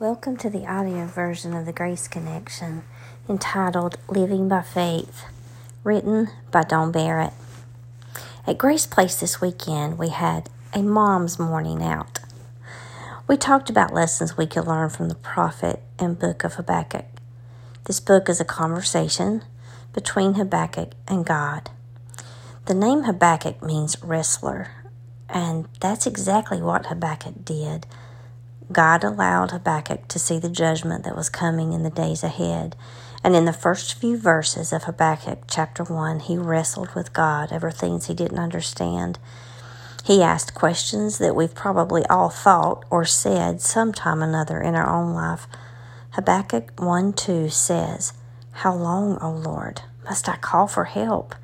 Welcome to the audio version of the Grace Connection entitled Living by Faith, written by Don Barrett. At Grace Place this weekend, we had a mom's morning out. We talked about lessons we could learn from the prophet and book of Habakkuk. This book is a conversation between Habakkuk and God. The name Habakkuk means wrestler, and that's exactly what Habakkuk did God allowed Habakkuk to see the judgment that was coming in the days ahead. And in the first few verses of Habakkuk chapter 1, he wrestled with God over things he didn't understand. He asked questions that we've probably all thought or said sometime or another in our own life. Habakkuk 1 2 says, How long, O Lord, must I call for help,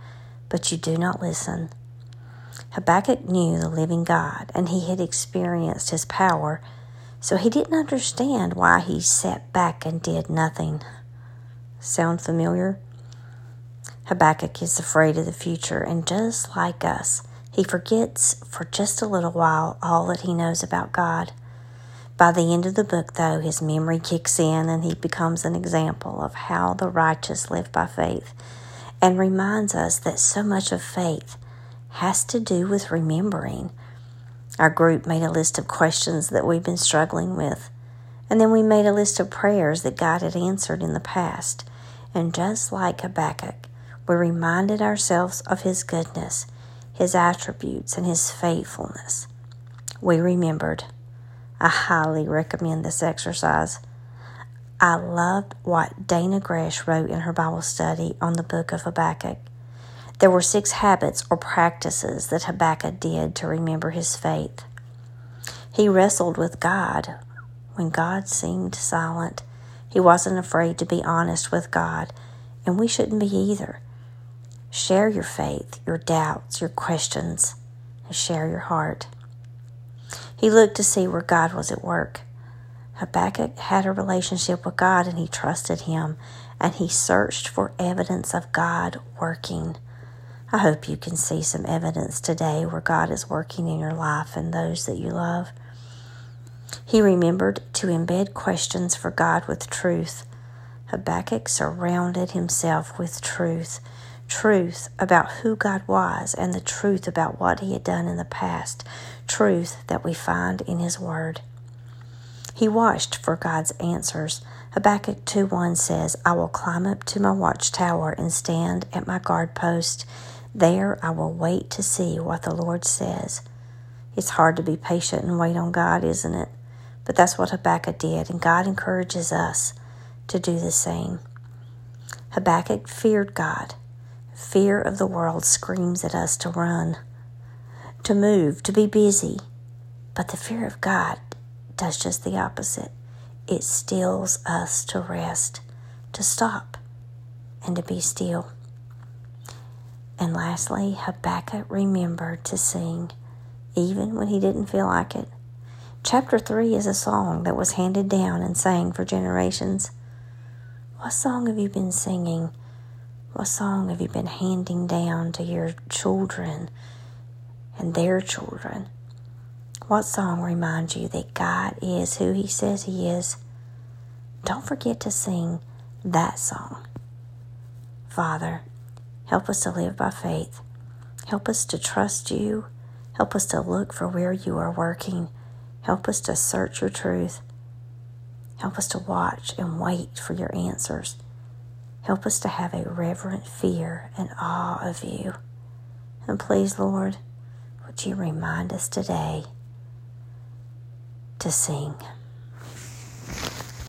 but you do not listen? Habakkuk knew the living God, and he had experienced his power so he didn't understand why he sat back and did nothing. Sound familiar? Habakkuk is afraid of the future, and just like us, he forgets for just a little while all that he knows about God. By the end of the book, though, his memory kicks in and he becomes an example of how the righteous live by faith and reminds us that so much of faith has to do with remembering our group made a list of questions that we've been struggling with, and then we made a list of prayers that God had answered in the past. And just like Habakkuk, we reminded ourselves of His goodness, His attributes, and His faithfulness. We remembered. I highly recommend this exercise. I loved what Dannah Gresh wrote in her Bible study on the book of Habakkuk. There were six habits or practices that Habakkuk did to remember his faith. He wrestled with God when God seemed silent. He wasn't afraid to be honest with God, and we shouldn't be either. Share your faith, your doubts, your questions, and share your heart. He looked to see where God was at work. Habakkuk had a relationship with God and he trusted Him, and he searched for evidence of God working. I hope you can see some evidence today where God is working in your life and those that you love. He remembered to embed questions for God with truth. Habakkuk surrounded himself with truth truth about who God was and the truth about what he had done in the past, truth that we find in his word. He watched for God's answers. Habakkuk 2 1 says, I will climb up to my watchtower and stand at my guard post. There I will wait to see what the Lord says. It's hard to be patient and wait on God, isn't it? But that's what Habakkuk did, and God encourages us to do the same. Habakkuk feared God. Fear of the world screams at us to run, to move, to be busy. But the fear of God does just the opposite. It stills us to rest, to stop, and to be still. And lastly, Habakkuk remembered to sing, even when he didn't feel like it. Chapter 3 is a song that was handed down and sang for generations. What song have you been singing? What song have you been handing down to your children and their children? What song reminds you that God is who He says He is? Don't forget to sing that song. Father, Help us to live by faith. Help us to trust you. Help us to look for where you are working. Help us to search your truth. Help us to watch and wait for your answers. Help us to have a reverent fear and awe of you. And please, Lord, would you remind us today to sing?